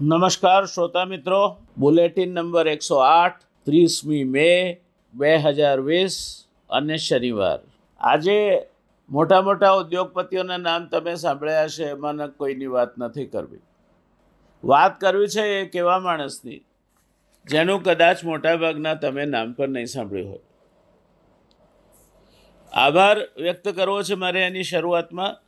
નમસ્કાર શ્રોતા મિત્રો. બુલેટિન નંબર એકસો આઠ, ત્રીસમી મે, બે હજાર વીસ અને શનિવાર. આજે મોટા મોટા ઉદ્યોગપતિઓના નામ તમે સાંભળ્યા છે એમાં કોઈની વાત નથી કરવી. વાત કરવી છે એ કેવા માણસની, જેનું કદાચ મોટાભાગના તમે નામ પણ નહીં સાંભળ્યું હોય. આભાર વ્યક્ત કરવો છે મારે એની શરૂઆતમાં.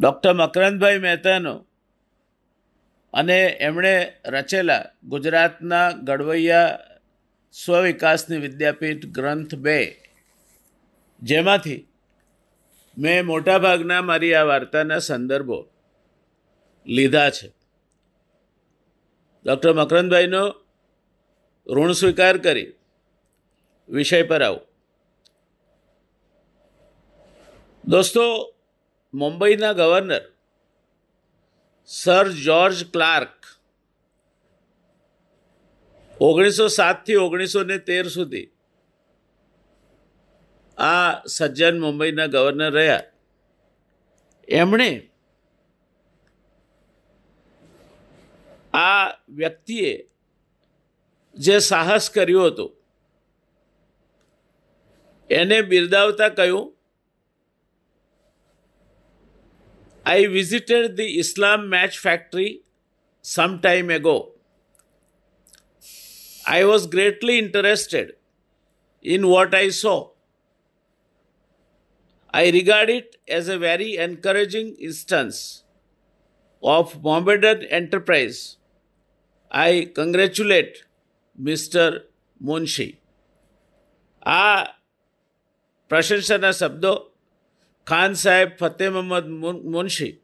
ડૉક્ટર મકરંદભાઈ મહેતાનો અને એમણે રચેલા ગુજરાતના ગડવૈયા સ્વવિકાસની વિદ્યાપીઠ ગ્રંથ બે, જેમાંથી મેં મોટાભાગના મારી આ વાર્તાના સંદર્ભો લીધા છે. ડૉક્ટર મકરંદભાઈનો ઋણ સ્વીકાર કરી. વિષય પર આવું. દોસ્તો મુંબઈના ગવર્નર સર જ્યોર્જ ક્લાર્ક ઓગણીસો સાતથી ઓગણીસો ને તેર સુધી આ સજ્જન મુંબઈના ગવર્નર રહ્યા. એમણે આ વ્યક્તિએ જે સાહસ કર્યું હતું, એને બિરદાવતા કહ્યું I visited the Islam match factory some time ago. I was greatly interested in what I saw. I regard it as a very encouraging instance of Mohammedan enterprise. I congratulate Mr. Munshi. આ પ્રશંસાના શબ્દો ખાન સાહેબ ફતેહ મોહમ્મદ મુનશી.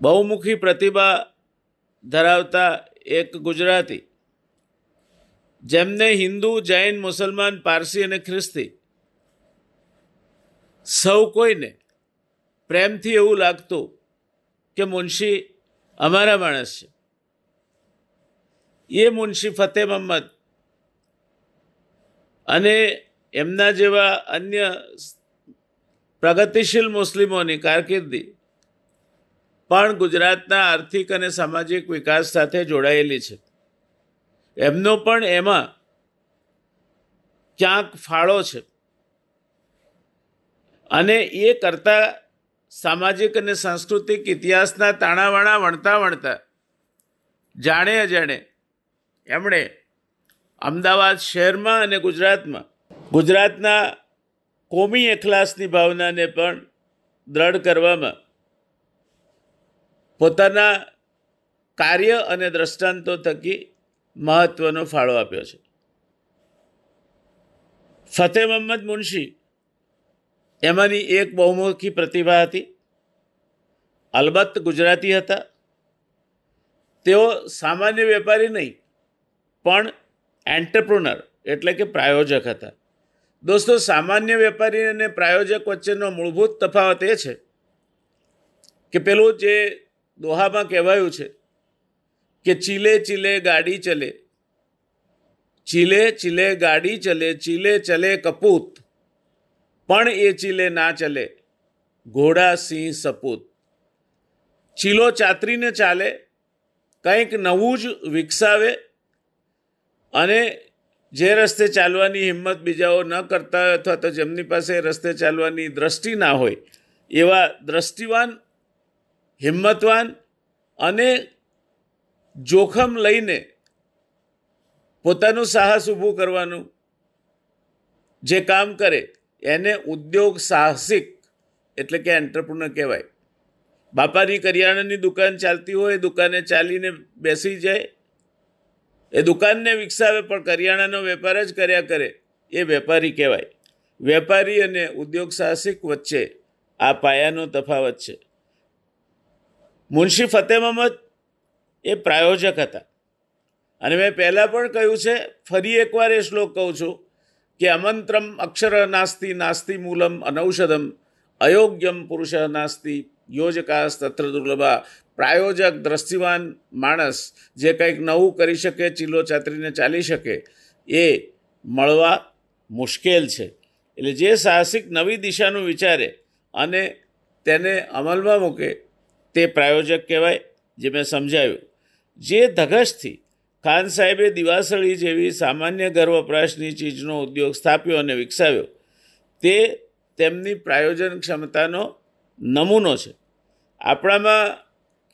બહુમુખી પ્રતિભા ધરાવતા એક ગુજરાતી. જેમને હિન્દુ, જૈન, મુસલમાન, પારસી અને ખ્રિસ્તી. સૌ કોઈને પ્રેમથી એવું લાગતું કે મુનશી અમારા માણસ છે. એ મુનશી ફતેહ મહમ્મદ અને એમના જેવા અન્ય પ્રગતિશીલ મુસ્લિમોની કારકિર્દી પણ ગુજરાતના આર્થિક અને સામાજિક વિકાસ સાથે જોડાયેલી છે. એમનો પણ એમાં ક્યાંક ફાળો છે. અને એ કરતા સામાજિક અને સાંસ્કૃતિક ઇતિહાસના તાણાવાણા વણતા વણતા જાણે અજાણે એમણે અમદાવાદ શહેરમાં અને ગુજરાતમાં ગુજરાતના કોમી એખલાસની ભાવનાને પણ દ્રઢ કરવામાં પોતાના કાર્ય અને દ્રષ્ટાંતો થકી મહત્ત્વનો ફાળો આપ્યો છે. ફતેહ મહમ્મદ મુનશી એમાંની એક બહુમુખી પ્રતિભા હતી. અલબત્ત ગુજરાતી હતા. તેઓ સામાન્ય વેપારી નહીં, પણ એન્ટરપ્રુનર એટલે કે પ્રાયોજક હતા. દોસ્તો, સામાન્ય વેપારી અને પ્રાયોજક વચ્ચેનો મૂળભૂત તફાવત એ છે કે પેલું જે દોહામાં કહેવાયું છે કે ચીલે ચીલે ગાડી ચલે, ચીલે ચીલે ગાડી ચલે, ચીલે ચલે કપૂત, પણ એ ચીલે ના ચલે, ઘોડા સિંહ સપૂત. ચીલો ચાતરીને ચાલે, કંઈક નવું જ વિકસાવે અને જે રસ્તે ચાલવાની હિંમત બીજાઓ ન કરતા હોય અથવા તો જેમની પાસે રસ્તે ચાલવાની દ્રષ્ટિ ના હોય, એવા દ્રષ્ટિવાન, હિંમતવાન અને જોખમ લઈને પોતાનું સાહસ ઊભું કરવાનું જે કામ કરે, એને ઉદ્યોગ સાહસિક એટલે કે એન્ટરપ્રુનર કહેવાય. બાપાની કરિયાણાની દુકાન ચાલતી હોય, દુકાને ચાલીને બેસી જાય એ દુકાનને વિકસાવે, પણ કરિયાણાનો વેપાર જ કર્યા કરે, એ વેપારી કહેવાય. વેપારી અને ઉદ્યોગ સાહસિક વચ્ચે આ પાયાનો તફાવત છે. મુનશી ફતેહ મહમદ એ પ્રાયોજક હતા. અને મેં પહેલાં પણ કહ્યું છે, ફરી એકવાર એ શ્લોક કહું છું કે અમંત્રમ અક્ષર નાસ્તિ નાસ્તિ મૂલમ અનૌષધમ, અયોગ્યમ પુરુષ નાસ્તિ યોજકાસ તત્ર દુર્લભા પ્રાયોજક, દ્રષ્ટિવાન માણસ જે કંઈક નવું કરી શકે, ચીલો ચાતરીને ચાલી શકે, એ મળવા મુશ્કેલ છે. એટલે જે સાહસિક નવી દિશાનું વિચારે અને તેને અમલમાં મૂકે, તે પ્રાયોજક કહેવાય, જે મેં સમજાવ્યું. જે ધગશથી ખાન સાહેબે દિવાસળી જેવી સામાન્ય ઘર વપરાશની ચીજનો ઉદ્યોગ સ્થાપ્યો અને વિકસાવ્યો, તે તેમની પ્રાયોજન ક્ષમતાનો નમૂનો છે. આપણામાં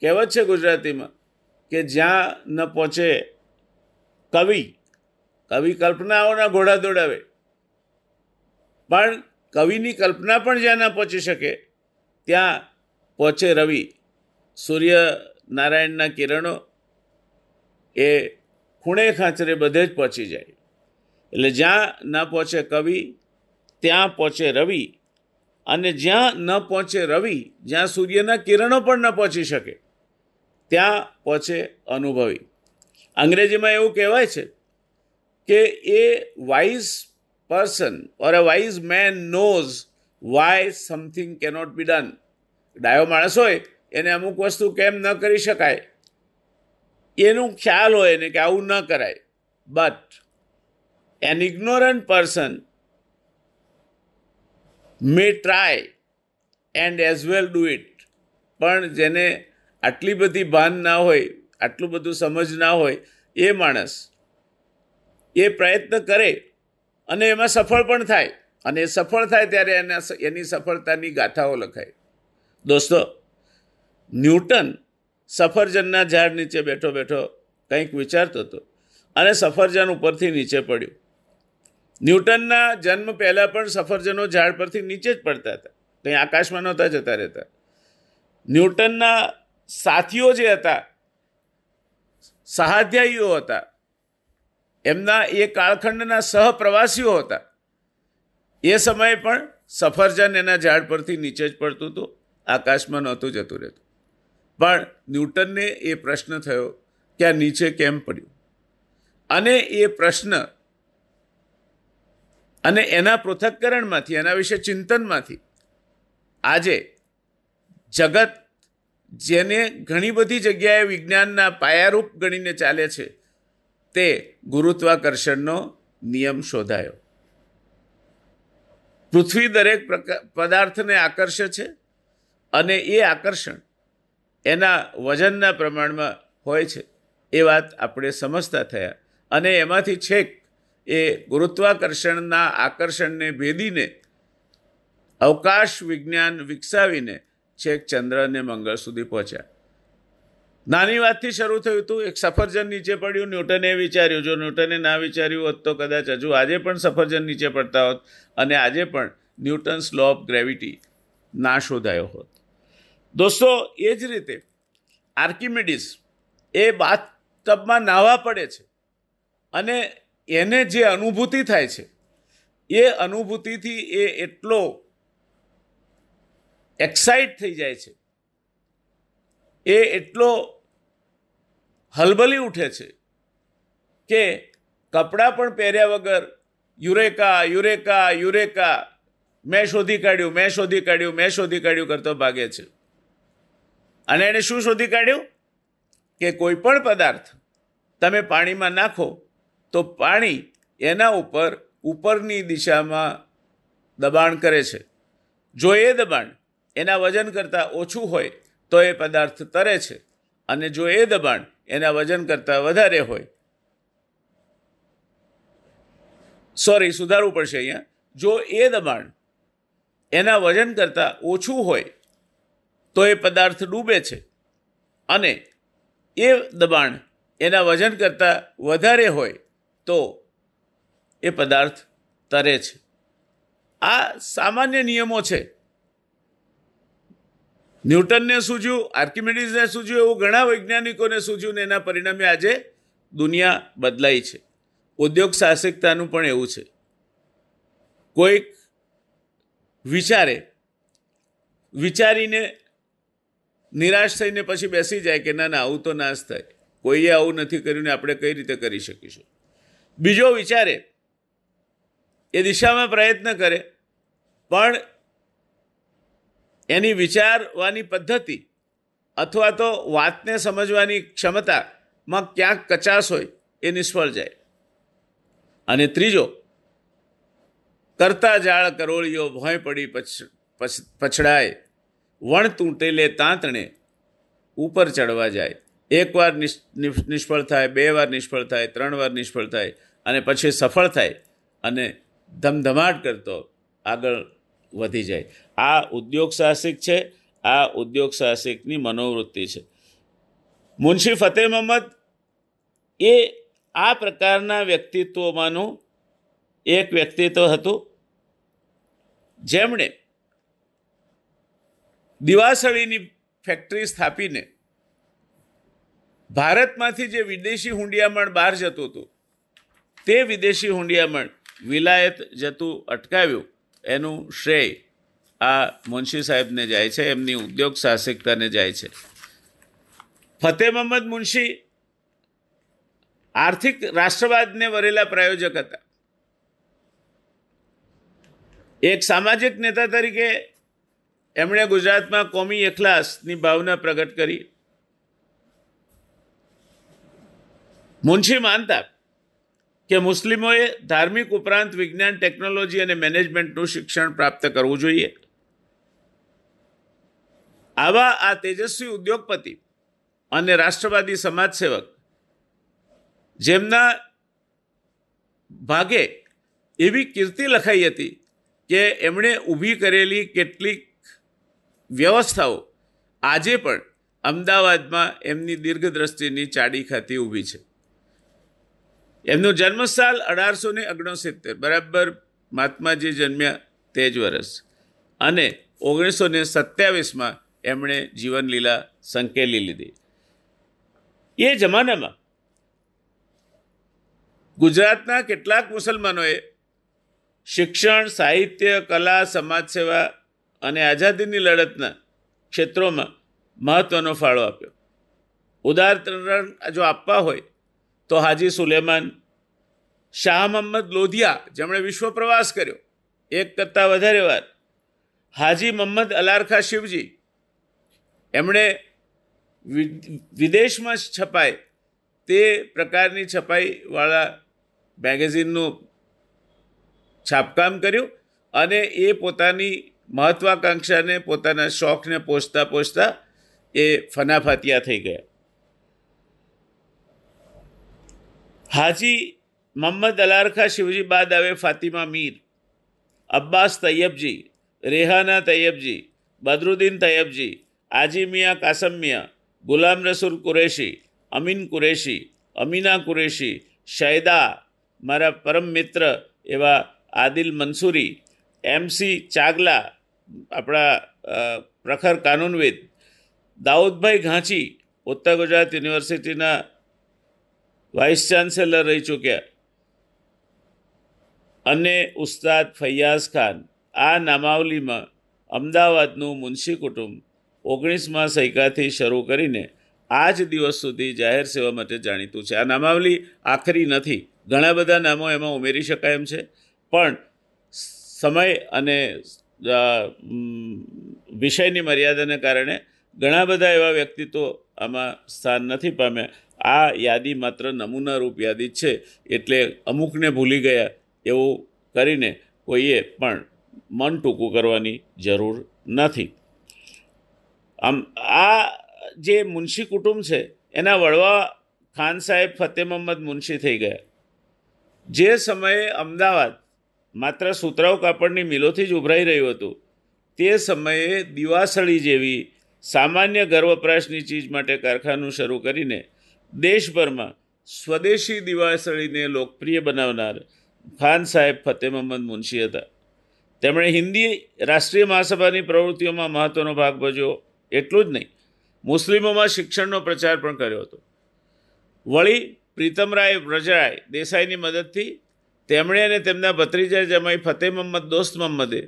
કહેવત છે ગુજરાતીમાં કે જ્યાં ન પહોંચે કવિ કવિ કલ્પનાઓના ઘોડા દોડાવે. પણ કવિની કલ્પના પણ જ્યાં ન પહોંચી શકે, ત્યાં પહોંચે રવિ. સૂર્ય નારાયણના કિરણો એ ખૂણે ખાંચરે બધે જ પહોંચી જાય. એટલે જ્યાં ન પહોંચે કવિ, ત્યાં પહોંચે રવિ. અને જ્યાં ન પહોંચે રવિ, જ્યાં સૂર્યના કિરણો પણ ન પહોંચી શકે ત્યાં પહોંચે અનુભવી. અંગ્રેજીમાં એવું કહેવાય છે કે એ wise person or a wise man knows why something cannot be done ડાયો માણસ હોય, એને અમુક વસ્તુ કેમ ન કરી શકાય? એનું ખ્યાલ હોય એને કે આવું ન કરાય. But an ignorant person may try and as well do it પણ જેને આટલી બધી ભાન ના હોય, આટલું બધું સમજ ના હોય, એ માણસ એ પ્રયત્ન કરે અને એમાં સફળ પણ થાય. અને એ સફળ થાય ત્યારે એના એની સફળતાની ગાથાઓ લખાય. દોસ્તો, ન્યૂટન સફરજનના ઝાડ નીચે બેઠો બેઠો કંઈક વિચારતો હતો અને સફરજન ઉપરથી નીચે પડ્યું. ન્યૂટનના જન્મ પહેલાં પણ સફરજનો ઝાડ પરથી નીચે જ પડતા હતા. કંઈ આકાશમાં નહોતા જતા રહેતા. ન્યૂટનના સાથીઓ જે હતા, સહાધ્યાયીઓ હતા, એમના એ કાળખંડના સહપ્રવાસીઓ હતા, એ સમયે પણ સફરજન એના ઝાડ પરથી નીચે જ પડતું હતું, આકાશમાં નહોતું જતું રહેતું. પણ ન્યૂટનને એ પ્રશ્ન થયો કે આ નીચે કેમ પડ્યું? અને એ પ્રશ્ન અને એના પૃથક્કરણમાંથી, એના વિશે ચિંતનમાંથી આજે જગત જેને ઘણી બધી જગ્યાએ વિજ્ઞાનના પાયારૂપ ગણીને ચાલે છે, તે ગુરુત્વાકર્ષણનો નિયમ શોધાયો. પૃથ્વી દરેક પદાર્થને આકર્ષે છે અને એ આકર્ષણ એના વજનના પ્રમાણમાં હોય છે, એ વાત આપણે સમજતા થયા. અને એમાંથી છેક એ ગુરુત્વાકર્ષણના આકર્ષણને ભેદીને અવકાશ વિજ્ઞાન વિકસાવીને છેક ચંદ્ર અને મંગળ સુધી પહોંચ્યા. નાની વાતથી શરૂ થયું હતું એક સફરજન નીચે પડ્યું, ન્યૂટને વિચાર્યું, જો ન્યૂટને ના વિચાર્યું હોત તો કદાચ હજુ આજે પણ સફરજન નીચે પડતા હોત અને આજે પણ ન્યૂટન્સ લો ઓફ ગ્રેવિટી ના શોધાયો હોત. દોસ્તો, એ જ રીતે આર્કિમેડિસ એ બાથટબમાં નાહવા પડે છે અને એને જે અનુભૂતિ થાય છે, એ અનુભૂતિથી એ એટલો એક્સાઇટ થઈ જાય છે. એ એટલો હલબલી ઉઠે છે કે કપડાં પણ પહેર્યા વગર યુરેકા યુરેકા યુરેકા, મેં શોધી કાઢ્યું, મેં શોધી કાઢ્યું, મેં શોધી કાઢ્યું કરતો ભાગે છે. અને એણે શું શોધી કાઢ્યું? કે કોઈ પણ પદાર્થ તમે પાણીમાં નાખો તો પાણી એના ઉપર ઉપરની દિશામાં દબાણ કરે છે. જો એ દબાણ એના વજન કરતાં ઓછું હોય તો એ પદાર્થ તરે છે. અને જો એ દબાણ એના વજન કરતાં વધારે હોય. સોરી સુધારવું પડશે અહીંયા. જો એ દબાણ એના વજન કરતાં ઓછું હોય તો એ પદાર્થ ડૂબે છે. અને એ દબાણ એના વજન કરતાં વધારે હોય તો એ પદાર્થ તરે છે. આ સામાન્ય નિયમો છે. ન્યૂટનને સૂજ્યું આર્કિમેડિસને સૂજ્યું, એવું ઘણા વૈજ્ઞાનિકોને સૂજ્યું ને એના પરિણામે આજે દુનિયા બદલાઈ છે. ઉદ્યોગ સાહસિકતાનું પણ એવું છે. કોઈક વિચારે, વિચારીને નિરાશ થઈને પછી બેસી જાય કે ના ના, આવું તો નાશ થાય. કોઈએ આવું નથી કર્યું ને આપણે કઈ રીતે કરી શકીશું? બીજો વિચારે, એ દિશામાં પ્રયત્ન કરે, પણ એની વિચારવાની પદ્ધતિ અથવા તો વાતને સમજવાની ક્ષમતામાં ક્યાંક કચાશ હોય એ નિષ્ફળ જાય. અને ત્રીજો, કરતા જાળ કરોળીઓ ભોંય પડી પછડાય, વણ તૂટેલે તાંતણે, ઉપર ચડવા જાય. એકવાર નિષ્ફળ થાય, બે વાર નિષ્ફળ થાય, ત્રણ વાર નિષ્ફળ થાય અને પછી સફળ થાય અને ધમધમાટ કરતો આગળ વધી જાય. આ ઉદ્યોગ સાહસિક છે, આ ઉદ્યોગ સાહસિકની મનોવૃત્તિ છે. મુનશી ફતેહ મહમ્મદ એ આ પ્રકારના વ્યક્તિત્વમાંનું એક વ્યક્તિત્વ હતું. જેમણે દિવાસળીની ફેક્ટરી સ્થાપીને ભારતમાંથી જે વિદેશી હુંડિયામણ બહાર જતું હતું, તે વિદેશી હુંડિયામણ વિલાયત જતું અટકાવ્યું. એનું શ્રેય આ મુનશી સાહેબને જાય છે, એમની ઉદ્યોગ સાહસિકતાને જાય છે. ફતેહ મહમ્મદ મુનશી આર્થિક રાષ્ટ્રવાદને વરેલા પ્રાયોજક હતા. એક સામાજિક નેતા તરીકે એમણે ગુજરાતમાં કોમી એખલાસની ભાવના પ્રગટ કરી. મુનશી માનતા કે મુસ્લિમોએ ધાર્મિક ઉપરાંત વિજ્ઞાન, ટેકનોલોજી અને મેનેજમેન્ટનું શિક્ષણ પ્રાપ્ત કરવું જોઈએ. આવા આ તેજસ્વી ઉદ્યોગપતિ અને રાષ્ટ્રવાદી સમાજસેવક જેમના ભાગે એવી કીર્તિ લખાઈ હતી કે એમણે ઊભી કરેલી કેટલીક વ્યવસ્થાઓ આજે પણ અમદાવાદમાં એમની દીર્ઘદ્રષ્ટિની ચાડી ખાતી ઊભી છે. એમનું જન્મસાલ અઢારસો ને ઓગણસિત્તેર બરાબર? મહાત્માજી જન્મ્યા તે જ વર્ષ અને ઓગણીસો ને સત્યાવીસમાં એમણે જીવનલીલા સંકેલી લીધી. એ જમાનામાં ગુજરાતના કેટલાક મુસલમાનોએ શિક્ષણ, સાહિત્ય, કલા, સમાજસેવા અને આઝાદીની લડતના ક્ષેત્રોમાં મહત્ત્વનો ફાળો આપ્યો. ઉદાહરણ જો આપવા હોય તો હાજી સુલેમાન શાહ મહમ્મદ લોધિયા, જેમણે વિશ્વ પ્રવાસ કર્યો, એક કરતાં વધારે વાર. હાજી મહમ્મદ અલારખા શિવજી, એમણે વિદેશમાં છપાય, તે પ્રકારની છપાઈવાળા મેગેઝિનનું છાપકામ કર્યું અને એ પોતાની મહત્વાકાંક્ષાને, પોતાના શોખને પોષતા પોષતા એ ફનાફાતિયા થઈ ગયા. હાજી મોહમ્મદ અલારખા શિવજી બાદ આવે ફાતિમા મીર અબ્બાસ તૈયબજી રેહાના તૈયબજી બદરુદ્દીન તૈયબજી આજી મિયા કાસમ મિયા ગુલામ રસૂલ કુરેશી અમીન કુરેશી અમીના કુરેશી શૈદા મારા પરમ મિત્ર એવા આદિલ મંસૂરી એમસી ચાગલા આપણા પ્રખર કાનૂનવિદ દાઉદભાઈ ઘાંચી ઉત્તર ગુજરાત યુનિવર્સિટીના વાઇસ ચાન્સેલર રહી ચૂક્યા. અને ઉસ્તાદ ફૈયાઝ ખાન, આ નામાવલીમાં અમદાવાદનું મુનશી કુટુંબ ઓગણીસમાં સૈકાથી શરૂ કરીને આ જ દિવસ સુધી જાહેર સેવા માટે જાણીતું છે. આ નામાવલી આખરી નથી. ઘણા બધા નામો એમાં ઉમેરી શકાય એમ છે. પણ સમય અને વિષયની મર્યાદાને કારણે ઘણા બધા એવા વ્યક્તિત્વો આમાં સ્થાન નથી પામ્યા. આ યાદી માત્ર નમૂનારૂપ યાદી છે, એટલે અમુકને ભૂલી ગયા એવું કરીને કોઈએ પણ મન ટૂંકું કરવાની જરૂર નથી. આમ, આ જે મુનશી કુટુંબ છે, એના વડવા ખાન સાહેબ ફતેહ મોહમ્મદ મુનશી થઈ ગયા. જે સમયે અમદાવાદ માત્ર સુતરાઉ કાપડની મિલોથી જ ઉભરાઈ રહ્યું હતું, તે સમયે દિવાસળી જેવી સામાન્ય ઘર વપરાશની ચીજ માટે કારખાનું શરૂ કરીને દેશભરમાં સ્વદેશી દિવાસળીને લોકપ્રિય બનાવનાર ખાન સાહેબ ફતેહ મહંમદ મુનશી હતા. તેમણે હિન્દી રાષ્ટ્રીય મહાસભાની પ્રવૃત્તિઓમાં મહત્ત્વનો ભાગ ભજ્યો એટલું જ નહીં, મુસ્લિમોમાં શિક્ષણનો પ્રચાર પણ કર્યો હતો. વળી પ્રીતમરાય વ્રજરાય દેસાઈની મદદથી તેમણે અને તેમના ભત્રીજા જમાઈ ફતેહ મહંમદ દોસ્ત મહંમદે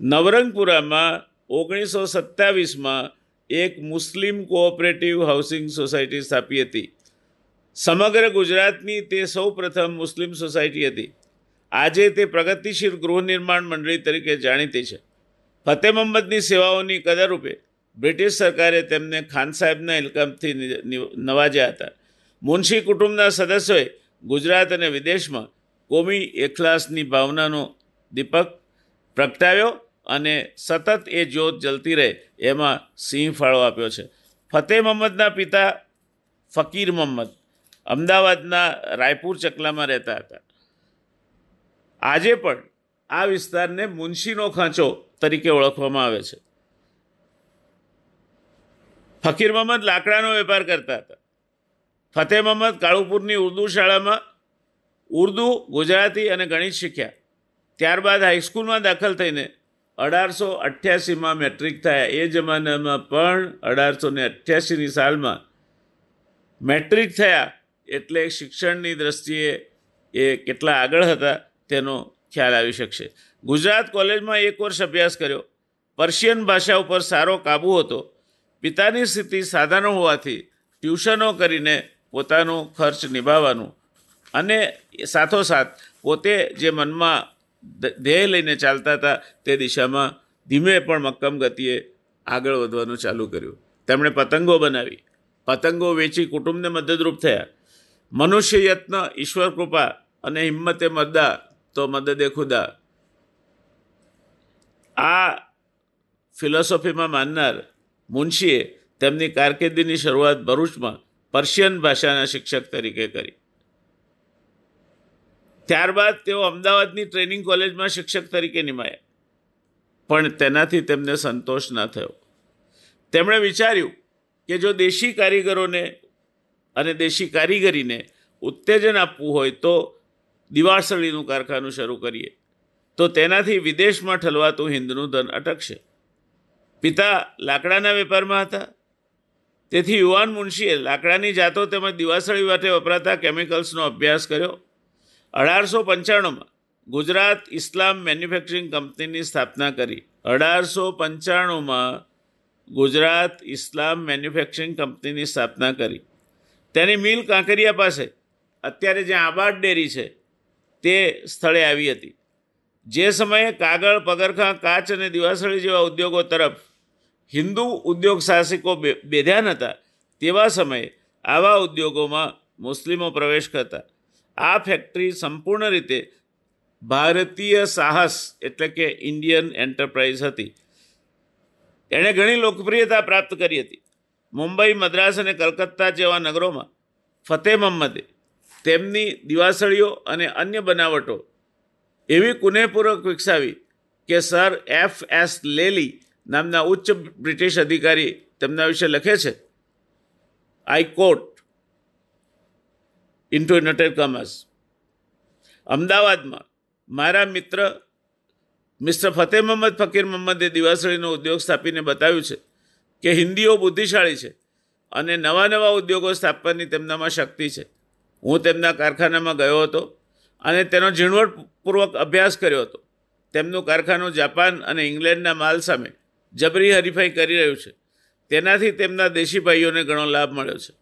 નવરંગપુરામાં ઓગણીસો સત્તાવીસમાં એક મુસ્લિમ કોઓપરેટિવ હાઉસિંગ સોસાયટી સ્થાપી હતી. સમગ્ર ગુજરાતની તે સૌ પ્રથમ મુસ્લિમ સોસાયટી હતી. આજે તે પ્રગતિશીલ ગૃહ નિર્માણ મંડળી તરીકે જાણીતી છે. ફતેહ મહમ્મદની સેવાઓની કદરરૂપે બ્રિટિશ સરકારે તેમને ખાન સાહેબના ઇલકમથી નવાજ્યા હતા. મુનશી કુટુંબના સદસ્યોએ ગુજરાત અને વિદેશમાં કોમી એખલાસની ભાવનાનો દીપક પ્રગટાવ્યો અને સતત એ જ્યોત જલતી રહે, એમાં સિંહ ફાળો આપ્યો છે. ફતેહ મહમ્મદના પિતા ફકીર મહમ્મદ અમદાવાદના રાયપુર ચકલામાં રહેતા હતા. આજે પણ આ વિસ્તારને મુનશીનો ખાંચો તરીકે ઓળખવામાં આવે છે. ફકીર મહમ્મદ લાકડાનો વેપાર કરતા હતા. ફતેહ મહમ્મદ કાળુપુરની ઉર્દુ શાળામાં ઉર્દુ, ગુજરાતી અને ગણિત શીખ્યા. ત્યારબાદ હાઈસ્કૂલમાં દાખલ થઈને અઢારસો અઠ્યાસીમાં મેટ્રિક થયા. એ જમાનામાં પણ અઢારસો ને અઠ્યાસીની સાલમાં મેટ્રિક થયા. એટલે શિક્ષણની દ્રષ્ટિએ એ કેટલા આગળ હતા તેનો ખ્યાલ આવી શકશે. ગુજરાત કોલેજમાં એક વર્ષ અભ્યાસ કર્યો. પર્શિયન ભાષા ઉપર સારો કાબુ હતો. પિતાની સ્થિતિ સાધારણ હોવાથી ટ્યુશનો કરીને પોતાનો ખર્ચ નિભાવવાનું અને સાથોસાથ પોતે જે મનમાં ધ્યેય લઈને ચાલતા હતા, તે દિશામાં ધીમે પણ મક્કમ ગતિએ આગળ વધવાનું ચાલુ કર્યું. તેમણે પતંગો બનાવી. પતંગો વેચી કુટુંબને મદદરૂપ થયા. મનુષ્ય યત્ન, ઈશ્વર કૃપા અને હિંમતે મદદા, તો મદદે ખુદા. આ ફિલોસોફીમાં માનનાર મુનશીએ તેમની કારકિર્દીની શરૂઆત ભરૂચમાં પર્શિયન ભાષાના શિક્ષક તરીકે કરી. ત્યારબાદ તેઓ અમદાવાદની ટ્રેનિંગ કોલેજમાં શિક્ષક તરીકે નિમાયા. પણ તેનાથી તેમને સંતોષ ન થયો. તેમણે વિચાર્યું કે જો દેશી કારીગરોને અને દેશી કારીગરીને ઉત્તેજન આપવું હોય તો દિવાસળીનું કારખાનું શરૂ કરીએ. તો તેનાથી વિદેશમાં ઠલવાતું હિન્દનું ધન અટકશે. પિતા લાકડાના વેપારમાં હતા. તેથી યુવાન મુનશીએ લાકડાની જાતો તેમજ દિવાસળી માટે વપરાતા કેમિકલ્સનો અભ્યાસ કર્યો. અઢારસો પંચાણુંમાં ગુજરાત ઇસ્લામ મેન્યુફેક્ચરિંગ કંપનીની સ્થાપના કરી. અઢારસો પંચાણુંમાં ગુજરાત ઇસ્લામ મેન્યુફેક્ચરિંગ કંપનીની સ્થાપના કરી. તેની મિલ કાંકરિયા પાસે, અત્યારે જ્યાં આબાદ ડેરી છે, તે સ્થળે આવી હતી. જે સમયે કાગળ, પગરખાં, કાચ અને દિવાસળી જેવા ઉદ્યોગો તરફ હિન્દુ ઉદ્યોગ સાહસિકો બેધ્યાન હતા, તેવા સમયે આવા ઉદ્યોગોમાં મુસ્લિમો પ્રવેશ કરતા. આ ફેક્ટરી સંપૂર્ણ રીતે ભારતીય સાહસ એટલે કે ઇન્ડિયન એન્ટરપ્રાઇઝ હતી. એણે ઘણી લોકપ્રિયતા પ્રાપ્ત કરી હતી. મુંબઈ, મદ્રાસ અને કલકત્તા જેવા નગરોમાં ફતેહ મહમ્મદે તેમની દિવાસળીઓ અને અન્ય બનાવટો એવી કુનેહપૂર્વક વિકસાવી કે સર એફ એસ લેલી નામના ઉચ્ચ બ્રિટિશ અધિકારી તેમના વિશે લખે છે. I quote into United Commerce અમદાવાદમાં મારા મિત્ર મિસ્ટર ફતેહ મહમ્મદ ફકીર મહમ્મદે દિવાસળીનો ઉદ્યોગ સ્થાપીને બતાવ્યું છે કે હિન્દીઓ બુદ્ધિશાળી છે અને નવા નવા ઉદ્યોગો સ્થાપવાની તેમનામાં શક્તિ છે. હું તેમના કારખાનામાં ગયો હતો અને તેનો ઝીણવટપૂર્વક અભ્યાસ કર્યો હતો. તેમનું કારખાનું જાપાન અને ઇંગ્લેન્ડના માલ સામે જબરી હરીફાઈ કરી રહ્યું છે. તેનાથી તેમના દેશી ભાઈઓને ઘણો લાભ મળ્યો છે.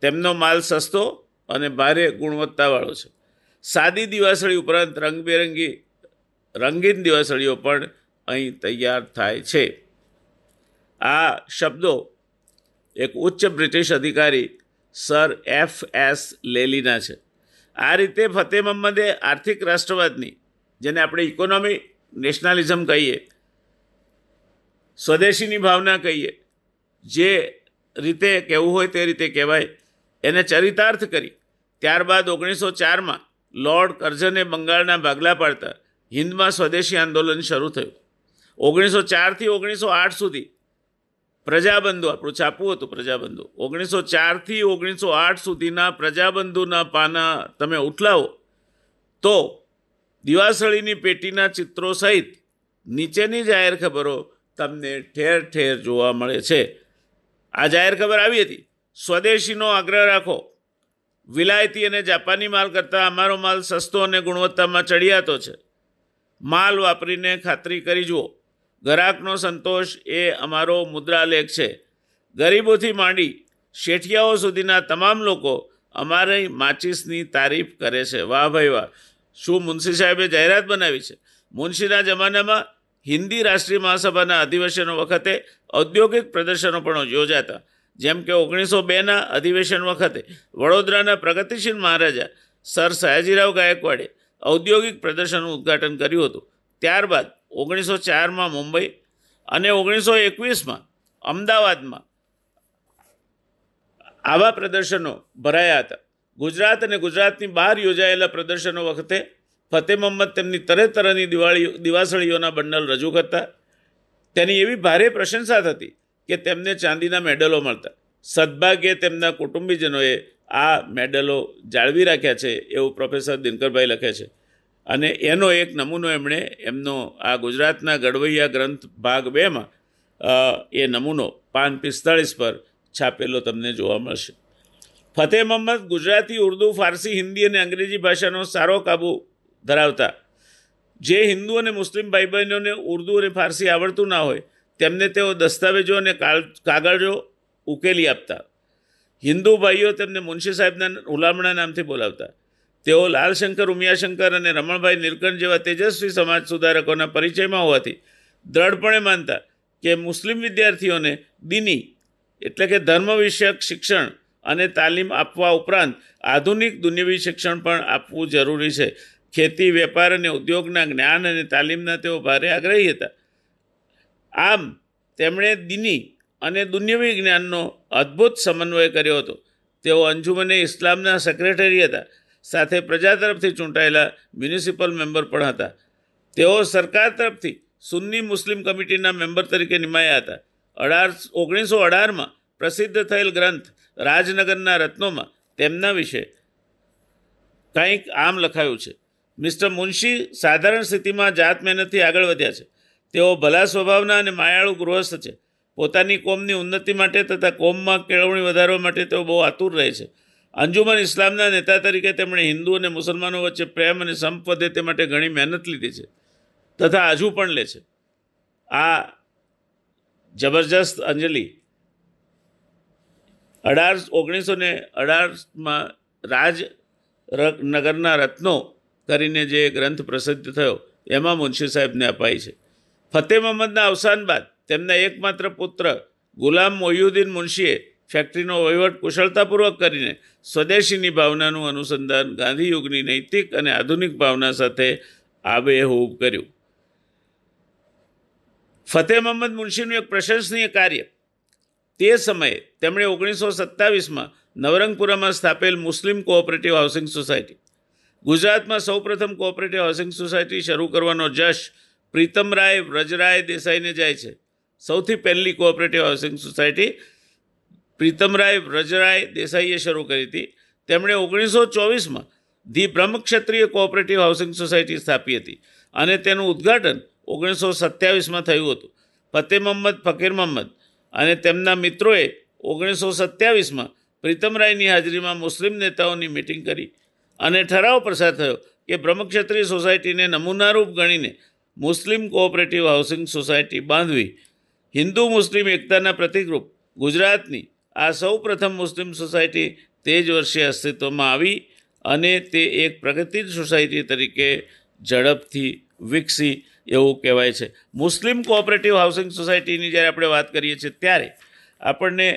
તેમનો માલ સસ્તો અને ભારે ગુણવત્તાવાળો છે. સાદી દિવાસળી ઉપરાંત રંગબેરંગી, રંગીન દિવાસળીઓ પણ અહીં તૈયાર થાય છે. આ શબ્દો એક ઉચ્ચ બ્રિટિશ અધિકારી સર એફ એસ લેલીના છે. આ રીતે ફતેહ મહમ્મદે આર્થિક રાષ્ટ્રવાદની, જેને આપણે ઇકોનોમી, નેશનાલિઝમ કહીએ, સ્વદેશીની ભાવના કહીએ, જે રીતે કહેવું હોય તે રીતે કહેવાય એને ચરિતાર્થ કરી. ત્યારબાદ ઓગણીસો ચારમાં લોર્ડ કરઝને બંગાળના ભાગલા પાડતા હિન્દમાં સ્વદેશી આંદોલન શરૂ થયું. ઓગણીસો ચારથી ઓગણીસો આઠ સુધી પ્રજાબંધુ આપણું છાપવું હતું પ્રજાબંધુ. ઓગણીસો ચારથી ઓગણીસો આઠ સુધીના પ્રજાબંધુના પાના તમે ઉઠલાવો તો દિવાસળીની પેટીના ચિત્રો સહિત નીચેની જાહેર ખબરો તમને ઠેર ઠેર જોવા મળે છે. આ જાહેર ખબર આવી હતી. સ્વદેશીનો આગ્રહ રાખો. વિલાયતી અને જાપાની માલ કરતાં અમારો માલ સસ્તો અને ગુણવત્તામાં ચડિયાતો છે. માલ વાપરીને ખાતરી કરી જુઓ. ગ્રાહકનો સંતોષ એ અમારો મુદ્રાલેખ છે. ગરીબોથી માંડી શેઠિયાઓ સુધીના તમામ લોકો અમારી માચિસની તારીફ કરે છે. વાહ ભાઈ વાહ. શું મુનશી સાહેબે જાહેરાત બનાવી છે? મુનશીના જમાનામાં હિન્દી રાષ્ટ્રીય મહાસભાના અધિવેશનો વખતે ઔદ્યોગિક પ્રદર્શનો પણ યોજાતા. જેમ કે ઓગણીસો બેના અધિવેશન વખતે વડોદરાના પ્રગતિશીલ મહારાજા સર સયાજીરાવ ગાયકવાડે ઔદ્યોગિક પ્રદર્શનનું ઉદ્ઘાટન કર્યું હતું. ત્યારબાદ ઓગણીસો ચારમાં મુંબઈ અને ઓગણીસો એકવીસમાં અમદાવાદમાં આવા પ્રદર્શનો ભરાયા હતા. ગુજરાત અને ગુજરાતની બહાર યોજાયેલા પ્રદર્શનો વખતે ફતેહ મહમ્મદ તેમની તરે તરહની દિવાળી દિવાસળીઓના બંડલ રજૂ કરતા. તેની એવી ભારે પ્રશંસા થતી કે તેમને ચાંદીના મેડલો મળતા. સદભાગ્યે તેમના કુટુંબીજનોએ આ મેડલો જાળવી રાખ્યા છે એવું પ્રોફેસર દિનકરભાઈ લખે છે. અને એનો એક નમૂનો એમણે એમનો આ ગુજરાતના ગડવૈયા ગ્રંથ ભાગ બેમાં એ નમૂનો પાન પિસ્તાળીસ પર છાપેલો તમને જોવા મળશે. ફતેહ મહમ્મદ ગુજરાતી, ઉર્દુ, ફારસી, હિન્દી અને અંગ્રેજી ભાષાનો સારો કાબુ ધરાવતા. જે હિન્દુ અને મુસ્લિમ ભાઈ બહેનોને ઉર્દુ અને ફારસી આવડતું ના હોય તેમને તેઓ દસ્તાવેજો અને કાગળો ઉકેલી આપતા. હિન્દુ ભાઈઓ તેમને મુનશી સાહેબના હુલામણા નામથી બોલાવતા. તેઓ લાલશંકર, ઉમિયાશંકર અને રમણભાઈ નીલકંઠ જેવા તેજસ્વી સમાજ સુધારકોના પરિચયમાં હોવાથી દ્રઢપણે માનતા કે મુસ્લિમ વિદ્યાર્થીઓને દિની એટલે કે ધર્મ વિષયક શિક્ષણ અને તાલીમ આપવા ઉપરાંત આધુનિક દુનિયાવી શિક્ષણ પણ આપવું જરૂરી છે. ખેતી, વેપાર અને ઉદ્યોગના જ્ઞાન અને તાલીમના તેઓ ભારે આગ્રહી હતા. આમ તેમણે દિની અને દુન્યવી જ્ઞાનનો અદ્ભુત સમન્વય કર્યો હતો. તેઓ અંજુમને ઇસ્લામના સેક્રેટરી હતા, સાથે પ્રજા તરફથી ચૂંટાયેલા મ્યુનિસિપલ મેમ્બર પણ હતા. તેઓ સરકાર તરફથી સુન્ની મુસ્લિમ કમિટીના મેમ્બર તરીકે નિમાયા હતા. અઢાર, ઓગણીસો અઢારમાં પ્રસિદ્ધ થયેલ ગ્રંથ રાજનગરના રત્નોમાં તેમના વિશે કંઈક આમ લખાયું છે. મિસ્ટર મુનશી સાધારણ સ્થિતિમાં જાત મહેનતથી આગળ વધ્યા છે. તેઓ ભલા સ્વભાવના અને માયાળુ ગૃહસ્થ છે. પોતાની કોમની ઉન્નતિ માટે તથા કોમમાં કેળવણી વધારવા માટે તેઓ બહુ આતુર રહે છે. અંજુમન ઇસ્લામના નેતા તરીકે તેમણે હિન્દુ અને મુસલમાનો વચ્ચે પ્રેમ અને સંપ વધે તે માટે ઘણી મહેનત લીધી છે તથા હજુ પણ લે છે. આ જબરજસ્ત અંજલિ અઢાર ઓગણીસો ને અઢારમાં રાજ નગરના રત્નો કરીને જે ગ્રંથ પ્રસિદ્ધ થયો, એમાં મુનશી સાહેબને અપાઈ છે. ફતેહ મોહમ્મદના અવસાન બાદ તેમના એકમાત્ર પુત્ર ગુલામ મોયુદ્દીન મુનશીએ ફેક્ટરીનો વહીવટ કુશળતાપૂર્વક કરીને સ્વદેશીની ભાવનાનું અનુસંધાન ગાંધી યુગની નૈતિક અને આધુનિક ભાવના સાથે આબેહૂબ કર્યું. ફતેહ મોહમ્મદ મુનશીનું એક પ્રશંસનીય કાર્ય. તે સમયે તેમણે ઓગણીસો સત્તાવીસમાં નવરંગપુરામાં સ્થાપેલ મુસ્લિમ કોઓપરેટિવ હાઉસિંગ સોસાયટી. ગુજરાતમાં સૌપ્રથમ કોઓપરેટિવ હાઉસિંગ સોસાયટી શરૂ કરવાનો જશ પ્રીતમરાય વ્રજરાય દેસાઈને જાય છે. સૌથી પહેલી cooperative housing society Pritamrai Vrajrai દેસાઈએ શરૂ કરી હતી. તેમણે ઓગણીસો ચોવીસમાં the Brahmakshatriya cooperative housing society સ્થાપી હતી અને તેનું ઉદ્ઘાટન ઓગણીસો સત્યાવીસમાં થયું હતું. ફતેહ મહમ્મદ ફકીર મહમ્મદ અને તેમના મિત્રોએ ઓગણીસો સત્યાવીસમાં પ્રીતમરાયની હાજરીમાં મુસ્લિમ નેતાઓની મિટિંગ કરી અને ઠરાવ પસાર થયો કે બ્રહ્મક્ષત્રિય સોસાયટીને નમૂનારૂપ ગણીને મુસ્લિમ કોઓપરેટિવ હાઉસિંગ સોસાયટી બાંધવી, હિન્દુ મુસ્લિમ એકતાના પ્રતિકરૂપ ગુજરાતની આ સૌ પ્રથમ મુસ્લિમ સોસાયટી તે જ વર્ષે અસ્તિત્વમાં આવી અને તે એક પ્રગતિશીલ સોસાયટી તરીકે ઝડપથી વિકસી એવું કહેવાય છે. મુસ્લિમ કોઓપરેટિવ હાઉસિંગ સોસાયટીની જ્યારે આપણે વાત કરીએ છીએ ત્યારે આપણને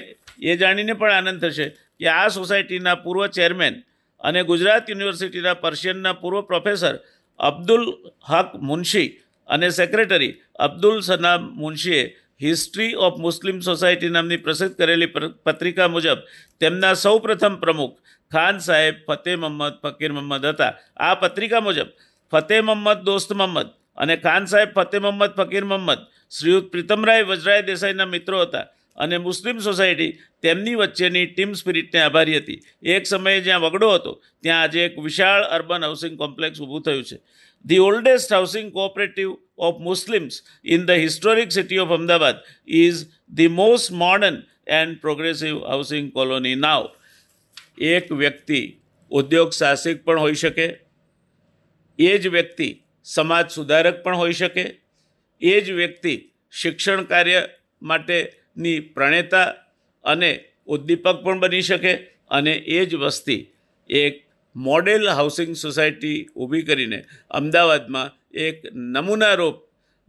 એ જાણીને પણ આનંદ થશે કે આ સોસાયટીના પૂર્વ ચેરમેન અને ગુજરાત યુનિવર્સિટીના પર્શિયનના પૂર્વ પ્રોફેસર અબ્દુલ હક મુનશી અને સેક્રેટરી અબ્દુલ સનામ મુનશીએ હિસ્ટ્રી ઓફ મુસ્લિમ સોસાયટી નામની પ્રસિદ્ધ કરેલી પત્રિકા મુજબ તેમના સૌપ્રથમ પ્રમુખ ખાન સાહેબ ફતેહ મહમ્મદ ફકીર મોહમ્મદ હતા. આ પત્રિકા મુજબ ફતેહ મહમ્મદ દોસ્ત મહમ્મદ અને ખાન સાહેબ ફતેહ મહમ્મદ ફકીર મોહમ્મદ શ્રીયુત પ્રીતમરાય વજરાય દેસાઈના મિત્રો હતા અને મુસ્લિમ સોસાયટી તેમની વચ્ચેની ટીમ સ્પિરિટને આભારી હતી. એક સમયે જ્યાં વગડો હતો, ત્યાં આજે એક વિશાળ અર્બન હાઉસિંગ કોમ્પ્લેક્સ ઊભું થયું છે. The oldest housing cooperative of Muslims in the historic city of Ahmedabad is the most modern and progressive housing colony now એક વ્યક્તિ ઉદ્યોગ સાહસિક પણ હોઈ શકે, એ જ વ્યક્તિ સમાજ સુધારક પણ હોઈ શકે, એ જ વ્યક્તિ શિક્ષણ કાર્ય માટેની પ્રણેતા અને ઉદ્દીપક પણ બની શકે અને એ જ વસ્તી એક મોડેલ હાઉસિંગ સોસાયટી ઊભી કરીને અમદાવાદમાં એક નમૂનારૂપ,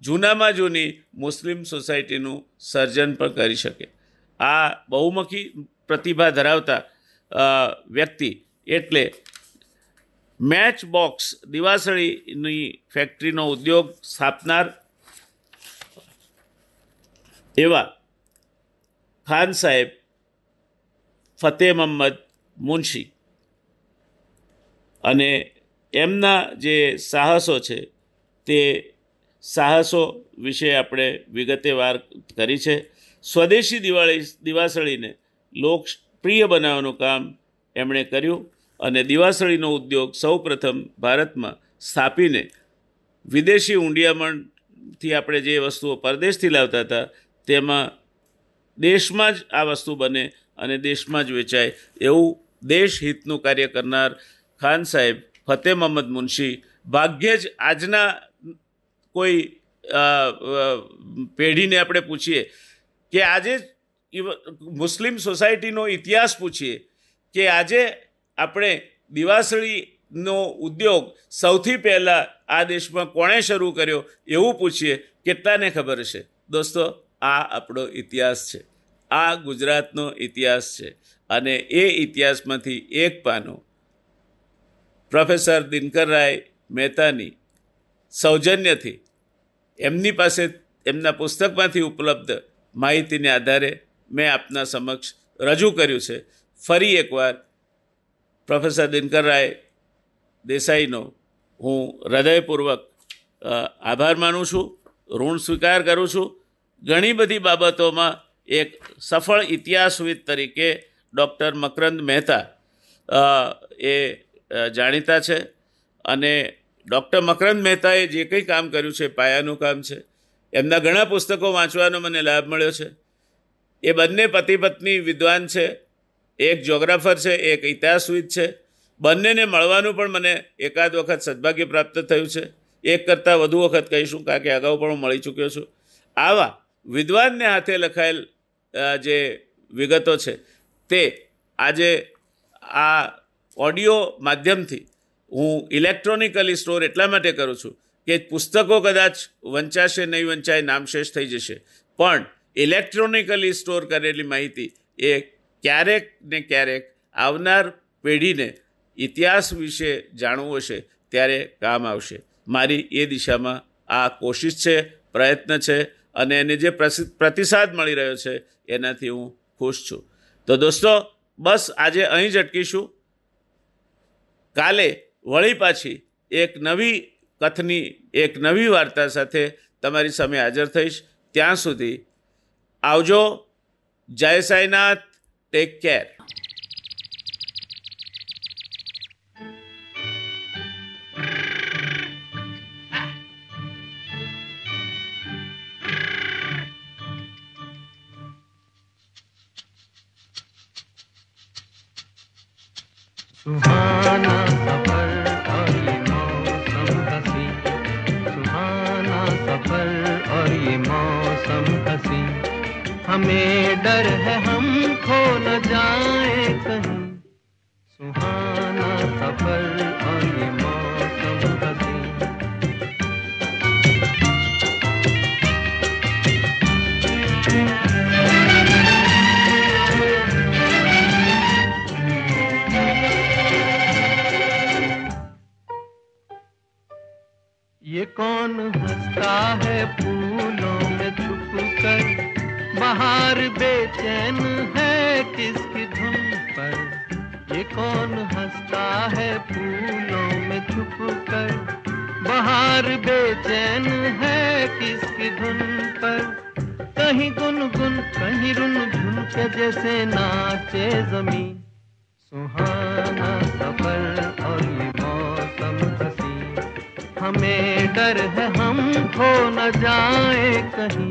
જૂનામાં જૂની મુસ્લિમ સોસાયટીનું સર્જન પણ કરી શકે. આ બહુમુખી પ્રતિભા ધરાવતા વ્યક્તિ એટલે મેચ બોક્સ દિવાસળીની ફેક્ટરીનો ઉદ્યોગ સ્થાપનાર એવા ખાન સાહેબ ફતેહ મહમ્મદ મુનશી. અને એમના જે સાહસો છે, તે સાહસો વિશે આપણે વિગતે વાર કરી છે. સ્વદેશી દિવાળી, દિવાસળીને લોકપ્રિય બનાવવાનું કામ એમણે કર્યું અને દિવાસળીનો ઉદ્યોગ સૌપ્રથમ ભારતમાં સ્થાપીને વિદેશી ઊંડિયામણથી આપણે જે વસ્તુઓ પરદેશથી લાવતા હતા, તેમાં દેશમાં જ આ વસ્તુ બને અને દેશમાં જ વેચાય એવું દેશ હિતનું કાર્ય કરનાર ખાન સાહેબ, ફતેહ મહમ્મદ મુનશી, ભાગ્યે જ આજના કોઈ પેઢીને આપણે પૂછીએ કે આજે મુસ્લિમ સોસાયટીનો ઇતિહાસ પૂછીએ કે આજે આપણે દિવાસળીનો ઉદ્યોગ સૌથી પહેલાં આ દેશમાં કોણે શરૂ કર્યો એવું પૂછીએ, કેટલાને ખબર છે? દોસ્તો, આ આપણો ઇતિહાસ છે. આ ગુજરાતનો ઇતિહાસ છે અને એ ઇતિહાસમાંથી એક પાનું પ્રોફેસર દિનકરરાય મહેતાની સૌજન્યથી એમની પાસે એમના પુસ્તકમાંથી ઉપલબ્ધ માહિતીને આધારે મેં આપના સમક્ષ રજૂ કર્યું છે. ફરી એકવાર પ્રોફેસર દિનકરરાય દેસાઈનો હું હૃદયપૂર્વક આભાર માનું છું, ઋણ સ્વીકાર કરું છું. ઘણી બધી બાબતોમાં એક સફળ ઇતિહાસવિદ તરીકે ડૉક્ટર મકરંદ મહેતા એ જાણીતા છે. અને ડૉક્ટર મકરંદ મહેતાએ જે કંઈ કામ કર્યું છે, પાયાનું કામ છે, એમના ઘણા પુસ્તકો વાંચવાનો મને લાભ મળ્યો છે. એ બંને પતિ પત્ની વિદ્વાન છે, એક જોગ્રાફર છે, એક ઇતિહાસવિદ છે. બંનેને મળવાનું પણ મને એકાદ વખત સદભાગ્ય પ્રાપ્ત થયું છે. એક કરતાં વધુ વખત કહીશું, કારણ કે અગાઉ પણ હું મળી ચૂક્યો છું. આવા વિદ્વાનને હાથે લખાયેલ જે વિગતો છે, તે આજે આ ઓડિયો માધ્યમથી હું ઇલેક્ટ્રોનિકલી સ્ટોર એટલા માટે કરું છું કે પુસ્તકો કદાચ વંચાશે નહીં વંચાય, નામશેષ થઈ જશે. પણ ઇલેક્ટ્રોનિકલી સ્ટોર કરેલી માહિતી એ ક્યારેક ને ક્યારેક આવનાર પેઢીને ઇતિહાસ વિશે જાણવું હશે ત્યારે કામ આવશે. મારી એ દિશામાં આ કોશિશ છે, પ્રયત્ન છે અને એને જે પ્રતિસાદ મળી રહ્યો છે એનાથી હું ખુશ છું. તો દોસ્તો, બસ આજે અહીં જ અટકીશું. કાલે વળી પાછી એક નવી કથની, એક નવી વાર્તા સાથે તમારી સામે હાજર થઈશ. ત્યાં સુધી આવજો. જય સાઈનાથ. ટેક કેર बाहर बेचैन है किसकी धुन पर? कहीं गुन गुन कहीं रुन झुन के जैसे नाचे ज़मीन। सुहाना सफ़र और ये मौसम हसी। हमें डर है हम खो न जाए कहीं।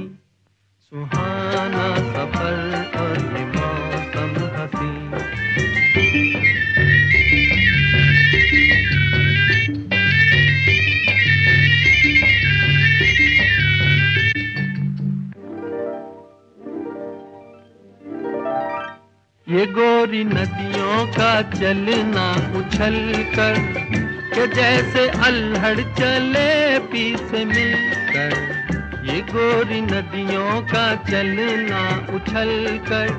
सुहाना सफ़र और ये मौसम हसी। ये गोरी नदियों का चलना उछल कर, के जैसे अल्हड़ चले पीस मिलकर। ये गोरी नदियों का चलना उछल कर,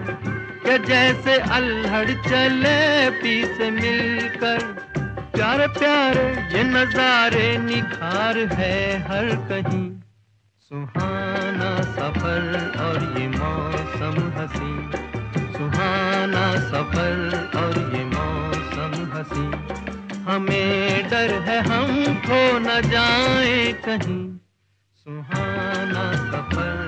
के जैसे अल्हड़ चले पीस मिलकर। प्यारे प्यारे, ये नजारे निखार है हर कहीं। सुहाना सफ़र और ये मौसम हसी सफ़र और ये मौसम हसी। हमें डर है हम खो न जाए कहीं। सुहाना सफ़र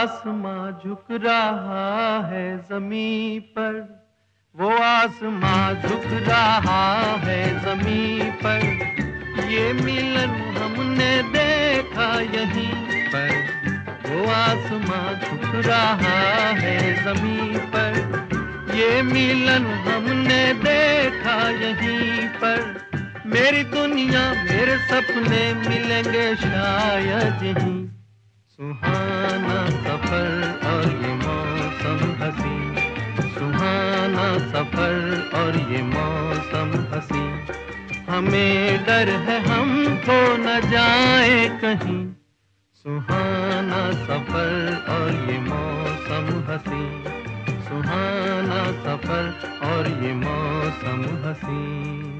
आसमां झुक रहा है ज़मीन पर। वो आसमां झुक रहा है ज़मीन पर। ये मिलन हमने देखा यहीं पर। वो आसमां झुक रहा है ज़मीन पर। ये मिलन हमने देखा यहीं पर। मेरी दुनिया मेरे सपने मिलेंगे शायद यहीं। सुहाना सफ़र और ये मौसम हसी। सुहाना सफ़र और ये मौसम हसी। हमें डर है हम खो न जाए कहीं। सुहाना सफ़र और ये मौसम हसी। सुहाना सफ़र और ये मौसम हसी।